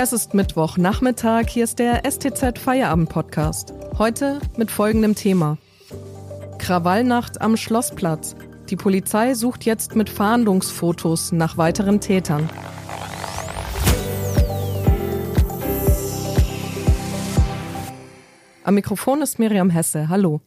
Es ist Mittwochnachmittag, hier ist der STZ Feierabend Podcast. Heute mit folgendem Thema. Krawallnacht am Schlossplatz. Die Polizei sucht jetzt mit Fahndungsfotos nach weiteren Tätern. Am Mikrofon ist Miriam Hesse. Hallo.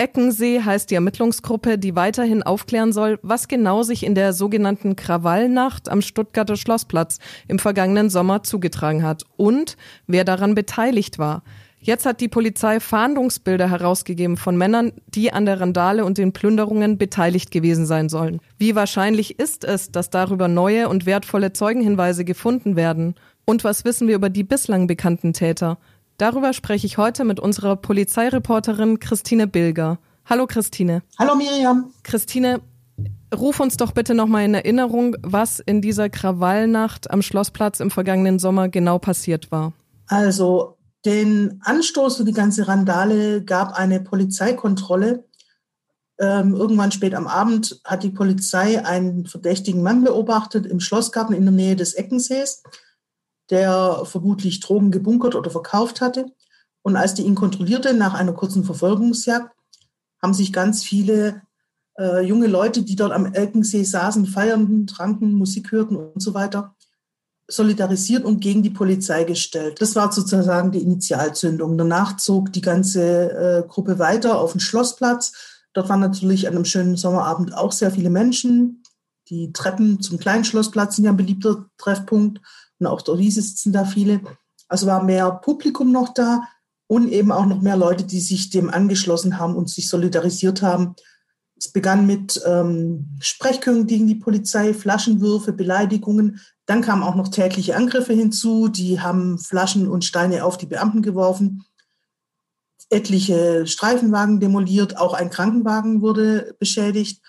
Eckensee heißt die Ermittlungsgruppe, die weiterhin aufklären soll, was genau sich in der sogenannten Krawallnacht am Stuttgarter Schlossplatz im vergangenen Sommer zugetragen hat und wer daran beteiligt war. Jetzt hat die Polizei Fahndungsbilder herausgegeben von Männern, die an der Randale und den Plünderungen beteiligt gewesen sein sollen. Wie wahrscheinlich ist es, dass darüber neue und wertvolle Zeugenhinweise gefunden werden? Und was wissen wir über die bislang bekannten Täter? Darüber spreche ich heute mit unserer Polizeireporterin Christine Bilger. Hallo Christine. Hallo Miriam. Christine, ruf uns doch bitte nochmal in Erinnerung, was in dieser Krawallnacht am Schlossplatz im vergangenen Sommer genau passiert war. Also den Anstoß für die ganze Randale gab eine Polizeikontrolle. Ähm, irgendwann spät am Abend hat die Polizei einen verdächtigen Mann beobachtet im Schlossgarten in der Nähe des Eckensees der vermutlich Drogen gebunkert oder verkauft hatte. Und als die ihn kontrollierte nach einer kurzen Verfolgungsjagd, haben sich ganz viele äh, junge Leute, die dort am Elkensee saßen, feierten, tranken, Musik hörten und so weiter, solidarisiert und gegen die Polizei gestellt. Das war sozusagen die Initialzündung. Danach zog die ganze äh, Gruppe weiter auf den Schlossplatz. Dort waren natürlich an einem schönen Sommerabend auch sehr viele Menschen. Die Treppen zum kleinen Schlossplatz sind ja ein beliebter Treffpunkt. Und auch dort sitzen da viele. Also war mehr Publikum noch da und eben auch noch mehr Leute, die sich dem angeschlossen haben und sich solidarisiert haben. Es begann mit ähm, Sprechchören gegen die Polizei, Flaschenwürfe, Beleidigungen. Dann kamen auch noch tätliche Angriffe hinzu. Die haben Flaschen und Steine auf die Beamten geworfen. Etliche Streifenwagen demoliert. Auch ein Krankenwagen wurde beschädigt.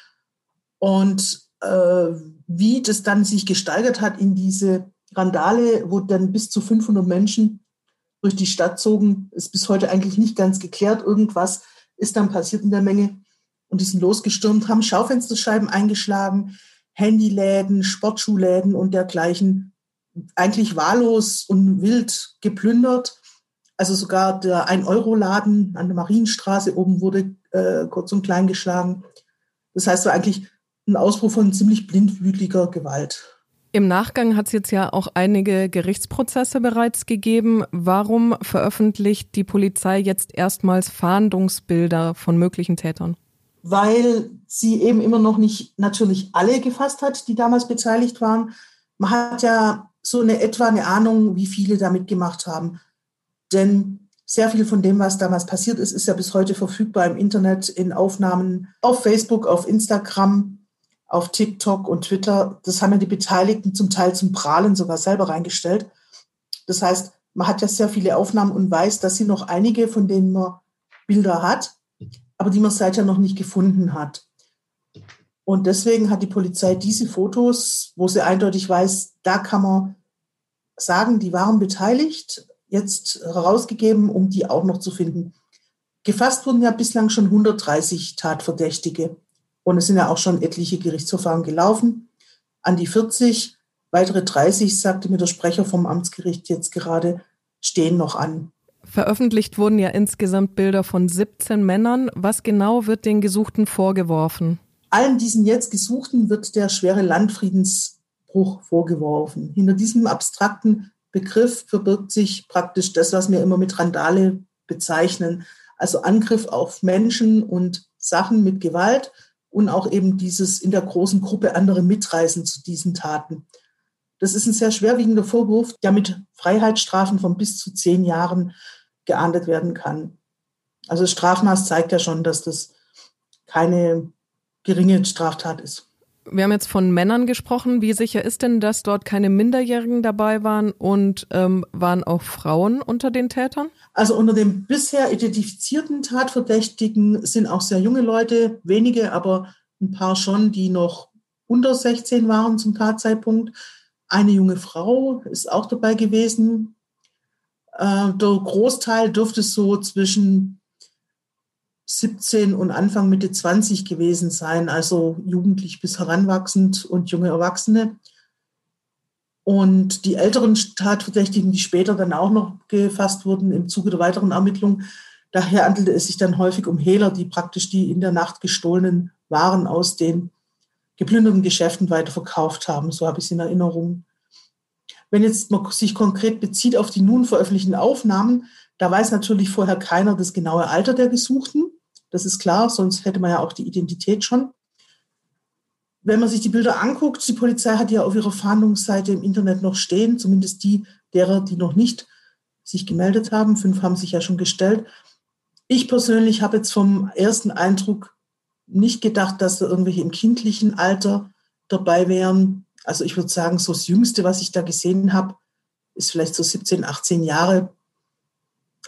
Und äh, wie das dann sich gesteigert hat in diese Randale, wo dann bis zu 500 Menschen durch die Stadt zogen, ist bis heute eigentlich nicht ganz geklärt. Irgendwas ist dann passiert in der Menge. Und die sind losgestürmt, haben Schaufensterscheiben eingeschlagen, Handyläden, Sportschuhläden und dergleichen eigentlich wahllos und wild geplündert. Also sogar der 1-Euro-Laden an der Marienstraße oben wurde äh, kurz und klein geschlagen. Das heißt, so eigentlich ein Ausbruch von ziemlich blindwütiger Gewalt. Im Nachgang hat es jetzt ja auch einige Gerichtsprozesse bereits gegeben. Warum veröffentlicht die Polizei jetzt erstmals Fahndungsbilder von möglichen Tätern? Weil sie eben immer noch nicht natürlich alle gefasst hat, die damals beteiligt waren. Man hat ja so eine etwa eine Ahnung, wie viele da mitgemacht haben. Denn sehr viel von dem, was damals passiert ist, ist ja bis heute verfügbar im Internet, in Aufnahmen auf Facebook, auf Instagram auf TikTok und Twitter, das haben ja die Beteiligten zum Teil zum Prahlen sogar selber reingestellt. Das heißt, man hat ja sehr viele Aufnahmen und weiß, dass sie noch einige, von denen man Bilder hat, aber die man seither noch nicht gefunden hat. Und deswegen hat die Polizei diese Fotos, wo sie eindeutig weiß, da kann man sagen, die waren beteiligt, jetzt herausgegeben, um die auch noch zu finden. Gefasst wurden ja bislang schon 130 Tatverdächtige. Und es sind ja auch schon etliche Gerichtsverfahren gelaufen. An die 40, weitere 30, sagte mir der Sprecher vom Amtsgericht jetzt gerade, stehen noch an. Veröffentlicht wurden ja insgesamt Bilder von 17 Männern. Was genau wird den Gesuchten vorgeworfen? Allen diesen jetzt Gesuchten wird der schwere Landfriedensbruch vorgeworfen. Hinter diesem abstrakten Begriff verbirgt sich praktisch das, was wir immer mit Randale bezeichnen. Also Angriff auf Menschen und Sachen mit Gewalt und auch eben dieses in der großen Gruppe andere mitreißen zu diesen Taten. Das ist ein sehr schwerwiegender Vorwurf, der mit Freiheitsstrafen von bis zu zehn Jahren geahndet werden kann. Also das Strafmaß zeigt ja schon, dass das keine geringe Straftat ist. Wir haben jetzt von Männern gesprochen. Wie sicher ist denn, dass dort keine Minderjährigen dabei waren und ähm, waren auch Frauen unter den Tätern? Also unter den bisher identifizierten Tatverdächtigen sind auch sehr junge Leute, wenige, aber ein paar schon, die noch unter 16 waren zum Tatzeitpunkt. Eine junge Frau ist auch dabei gewesen. Äh, der Großteil dürfte so zwischen 17 und Anfang Mitte 20 gewesen sein, also jugendlich bis heranwachsend und junge Erwachsene. Und die älteren Tatverdächtigen, die später dann auch noch gefasst wurden im Zuge der weiteren Ermittlungen, daher handelte es sich dann häufig um Hehler, die praktisch die in der Nacht gestohlenen Waren aus den geplünderten Geschäften weiterverkauft haben. So habe ich es in Erinnerung. Wenn jetzt man sich konkret bezieht auf die nun veröffentlichten Aufnahmen, da weiß natürlich vorher keiner das genaue Alter der Gesuchten. Das ist klar, sonst hätte man ja auch die Identität schon. Wenn man sich die Bilder anguckt, die Polizei hat ja auf ihrer Fahndungsseite im Internet noch stehen, zumindest die derer, die noch nicht sich gemeldet haben. Fünf haben sich ja schon gestellt. Ich persönlich habe jetzt vom ersten Eindruck nicht gedacht, dass da irgendwelche im kindlichen Alter dabei wären. Also ich würde sagen, so das Jüngste, was ich da gesehen habe, ist vielleicht so 17, 18 Jahre.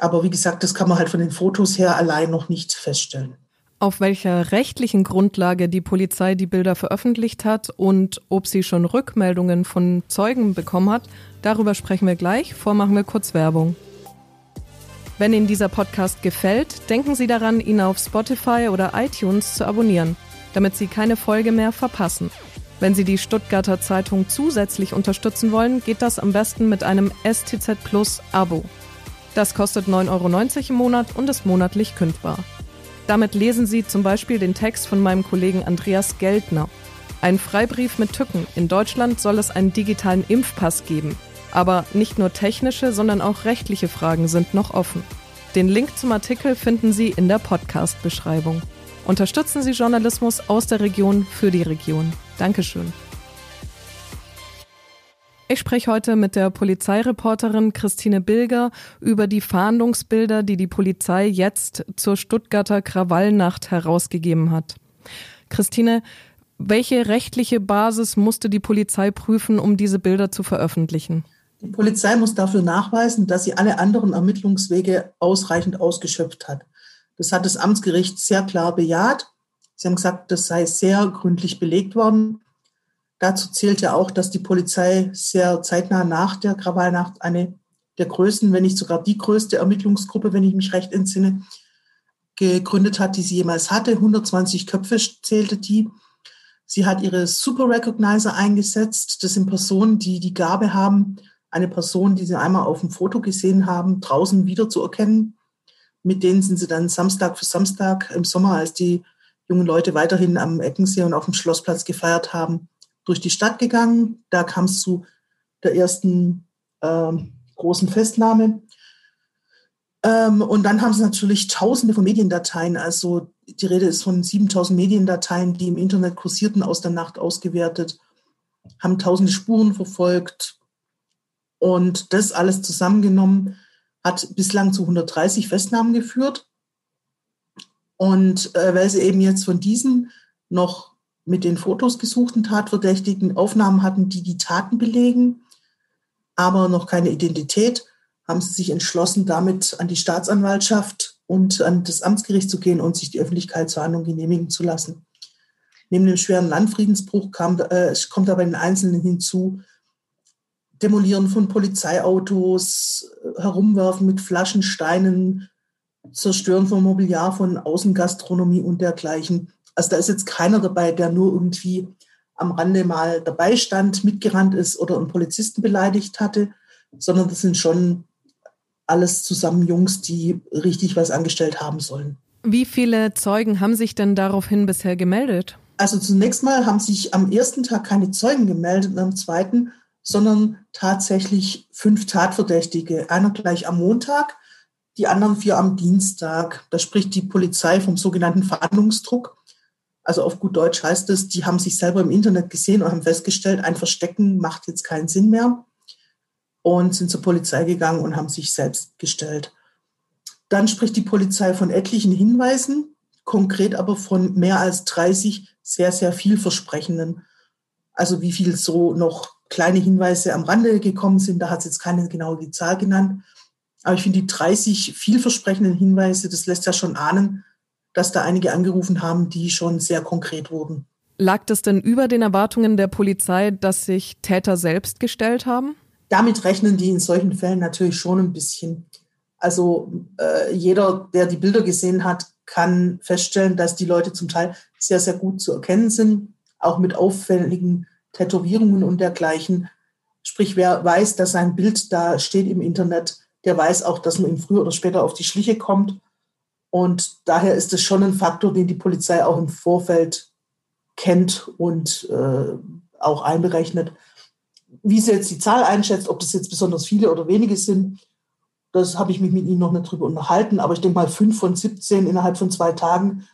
Aber wie gesagt, das kann man halt von den Fotos her allein noch nicht feststellen. Auf welcher rechtlichen Grundlage die Polizei die Bilder veröffentlicht hat und ob sie schon Rückmeldungen von Zeugen bekommen hat, darüber sprechen wir gleich. Vormachen wir kurz Werbung. Wenn Ihnen dieser Podcast gefällt, denken Sie daran, ihn auf Spotify oder iTunes zu abonnieren, damit Sie keine Folge mehr verpassen. Wenn Sie die Stuttgarter Zeitung zusätzlich unterstützen wollen, geht das am besten mit einem STZ Plus Abo. Das kostet 9,90 Euro im Monat und ist monatlich kündbar. Damit lesen Sie zum Beispiel den Text von meinem Kollegen Andreas Geldner. Ein Freibrief mit Tücken. In Deutschland soll es einen digitalen Impfpass geben. Aber nicht nur technische, sondern auch rechtliche Fragen sind noch offen. Den Link zum Artikel finden Sie in der Podcast-Beschreibung. Unterstützen Sie Journalismus aus der Region für die Region. Dankeschön. Ich spreche heute mit der Polizeireporterin Christine Bilger über die Fahndungsbilder, die die Polizei jetzt zur Stuttgarter Krawallnacht herausgegeben hat. Christine, welche rechtliche Basis musste die Polizei prüfen, um diese Bilder zu veröffentlichen? Die Polizei muss dafür nachweisen, dass sie alle anderen Ermittlungswege ausreichend ausgeschöpft hat. Das hat das Amtsgericht sehr klar bejaht. Sie haben gesagt, das sei sehr gründlich belegt worden. Dazu zählt ja auch, dass die Polizei sehr zeitnah nach der Krawallnacht eine der größten, wenn nicht sogar die größte Ermittlungsgruppe, wenn ich mich recht entsinne, gegründet hat, die sie jemals hatte. 120 Köpfe zählte die. Sie hat ihre Super Recognizer eingesetzt. Das sind Personen, die die Gabe haben, eine Person, die sie einmal auf dem Foto gesehen haben, draußen wiederzuerkennen. Mit denen sind sie dann Samstag für Samstag im Sommer, als die jungen Leute weiterhin am Eckensee und auf dem Schlossplatz gefeiert haben, durch die Stadt gegangen. Da kam es zu der ersten äh, großen Festnahme. Ähm, und dann haben sie natürlich tausende von Mediendateien, also die Rede ist von 7000 Mediendateien, die im Internet kursierten, aus der Nacht ausgewertet, haben tausende Spuren verfolgt. Und das alles zusammengenommen hat bislang zu 130 Festnahmen geführt. Und äh, weil sie eben jetzt von diesen noch mit den Fotos gesuchten Tatverdächtigen Aufnahmen hatten, die die Taten belegen, aber noch keine Identität, haben sie sich entschlossen, damit an die Staatsanwaltschaft und an das Amtsgericht zu gehen und sich die Öffentlichkeitsverhandlung genehmigen zu lassen. Neben dem schweren Landfriedensbruch kam, äh, kommt aber in den Einzelnen hinzu, Demolieren von Polizeiautos, Herumwerfen mit Flaschen, Steinen, Zerstören von Mobiliar, von Außengastronomie und dergleichen. Also da ist jetzt keiner dabei, der nur irgendwie am Rande mal dabei stand, mitgerannt ist oder einen Polizisten beleidigt hatte, sondern das sind schon alles zusammen Jungs, die richtig was angestellt haben sollen. Wie viele Zeugen haben sich denn daraufhin bisher gemeldet? Also zunächst mal haben sich am ersten Tag keine Zeugen gemeldet und am zweiten, sondern tatsächlich fünf Tatverdächtige. Einer gleich am Montag, die anderen vier am Dienstag. Da spricht die Polizei vom sogenannten Verhandlungsdruck. Also auf gut Deutsch heißt es, die haben sich selber im Internet gesehen und haben festgestellt, ein Verstecken macht jetzt keinen Sinn mehr und sind zur Polizei gegangen und haben sich selbst gestellt. Dann spricht die Polizei von etlichen Hinweisen, konkret aber von mehr als 30 sehr, sehr vielversprechenden. Also wie viel so noch kleine Hinweise am Rande gekommen sind, da hat es jetzt keine genaue Zahl genannt. Aber ich finde die 30 vielversprechenden Hinweise, das lässt ja schon ahnen, dass da einige angerufen haben, die schon sehr konkret wurden. Lag das denn über den Erwartungen der Polizei, dass sich Täter selbst gestellt haben? Damit rechnen die in solchen Fällen natürlich schon ein bisschen. Also äh, jeder, der die Bilder gesehen hat, kann feststellen, dass die Leute zum Teil sehr, sehr gut zu erkennen sind, auch mit auffälligen Tätowierungen und dergleichen. Sprich, wer weiß, dass sein Bild da steht im Internet, der weiß auch, dass man ihm früher oder später auf die Schliche kommt. Und daher ist es schon ein Faktor, den die Polizei auch im Vorfeld kennt und äh, auch einberechnet. Wie sie jetzt die Zahl einschätzt, ob das jetzt besonders viele oder wenige sind, das habe ich mich mit Ihnen noch nicht drüber unterhalten. Aber ich denke mal, fünf von 17 innerhalb von zwei Tagen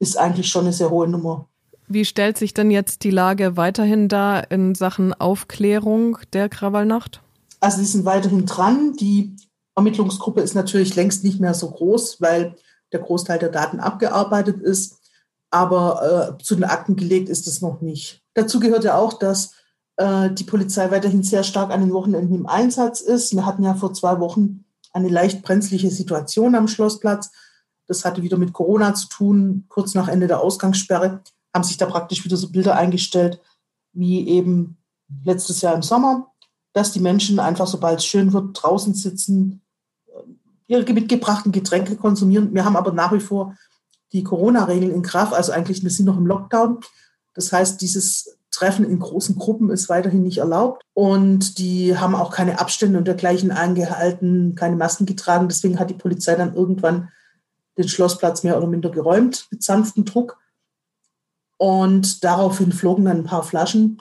ist eigentlich schon eine sehr hohe Nummer. Wie stellt sich denn jetzt die Lage weiterhin dar in Sachen Aufklärung der Krawallnacht? Also sie sind weiterhin dran. Die Ermittlungsgruppe ist natürlich längst nicht mehr so groß, weil der Großteil der Daten abgearbeitet ist. Aber äh, zu den Akten gelegt ist es noch nicht. Dazu gehört ja auch, dass äh, die Polizei weiterhin sehr stark an den Wochenenden im Einsatz ist. Wir hatten ja vor zwei Wochen eine leicht brenzliche Situation am Schlossplatz. Das hatte wieder mit Corona zu tun. Kurz nach Ende der Ausgangssperre haben sich da praktisch wieder so Bilder eingestellt, wie eben letztes Jahr im Sommer, dass die Menschen einfach, sobald es schön wird, draußen sitzen, ihre mitgebrachten Getränke konsumieren. Wir haben aber nach wie vor die Corona-Regeln in Kraft. Also eigentlich, wir sind noch im Lockdown. Das heißt, dieses Treffen in großen Gruppen ist weiterhin nicht erlaubt. Und die haben auch keine Abstände und dergleichen eingehalten, keine Masken getragen. Deswegen hat die Polizei dann irgendwann den Schlossplatz mehr oder minder geräumt mit sanftem Druck. Und daraufhin flogen dann ein paar Flaschen.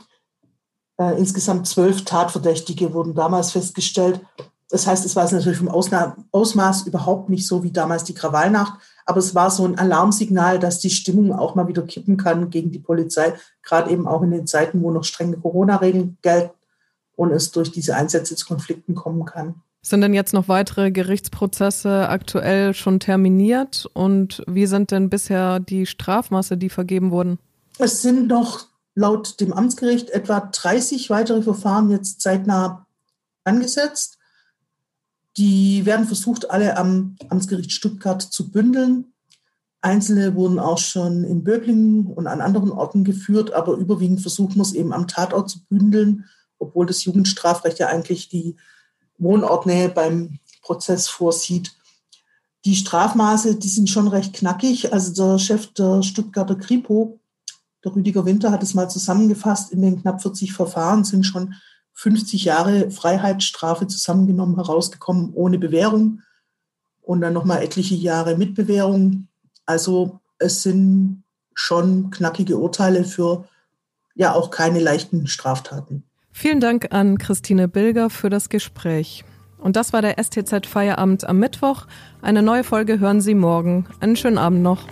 Äh, insgesamt zwölf Tatverdächtige wurden damals festgestellt. Das heißt, es war natürlich vom Ausmaß überhaupt nicht so wie damals die Krawallnacht, aber es war so ein Alarmsignal, dass die Stimmung auch mal wieder kippen kann gegen die Polizei, gerade eben auch in den Zeiten, wo noch strenge Corona-Regeln gelten und es durch diese Einsätze zu Konflikten kommen kann. Sind denn jetzt noch weitere Gerichtsprozesse aktuell schon terminiert und wie sind denn bisher die Strafmasse, die vergeben wurden? Es sind noch laut dem Amtsgericht etwa 30 weitere Verfahren jetzt zeitnah angesetzt. Die werden versucht, alle am Amtsgericht Stuttgart zu bündeln. Einzelne wurden auch schon in Böblingen und an anderen Orten geführt, aber überwiegend versucht man es eben am Tatort zu bündeln, obwohl das Jugendstrafrecht ja eigentlich die Wohnortnähe beim Prozess vorsieht. Die Strafmaße, die sind schon recht knackig. Also der Chef der Stuttgarter Kripo, der Rüdiger Winter, hat es mal zusammengefasst. In den knapp 40 Verfahren sind schon 50 Jahre Freiheitsstrafe zusammengenommen herausgekommen, ohne Bewährung und dann nochmal etliche Jahre mit Bewährung. Also es sind schon knackige Urteile für ja auch keine leichten Straftaten. Vielen Dank an Christine Bilger für das Gespräch. Und das war der STZ Feierabend am Mittwoch. Eine neue Folge hören Sie morgen. Einen schönen Abend noch.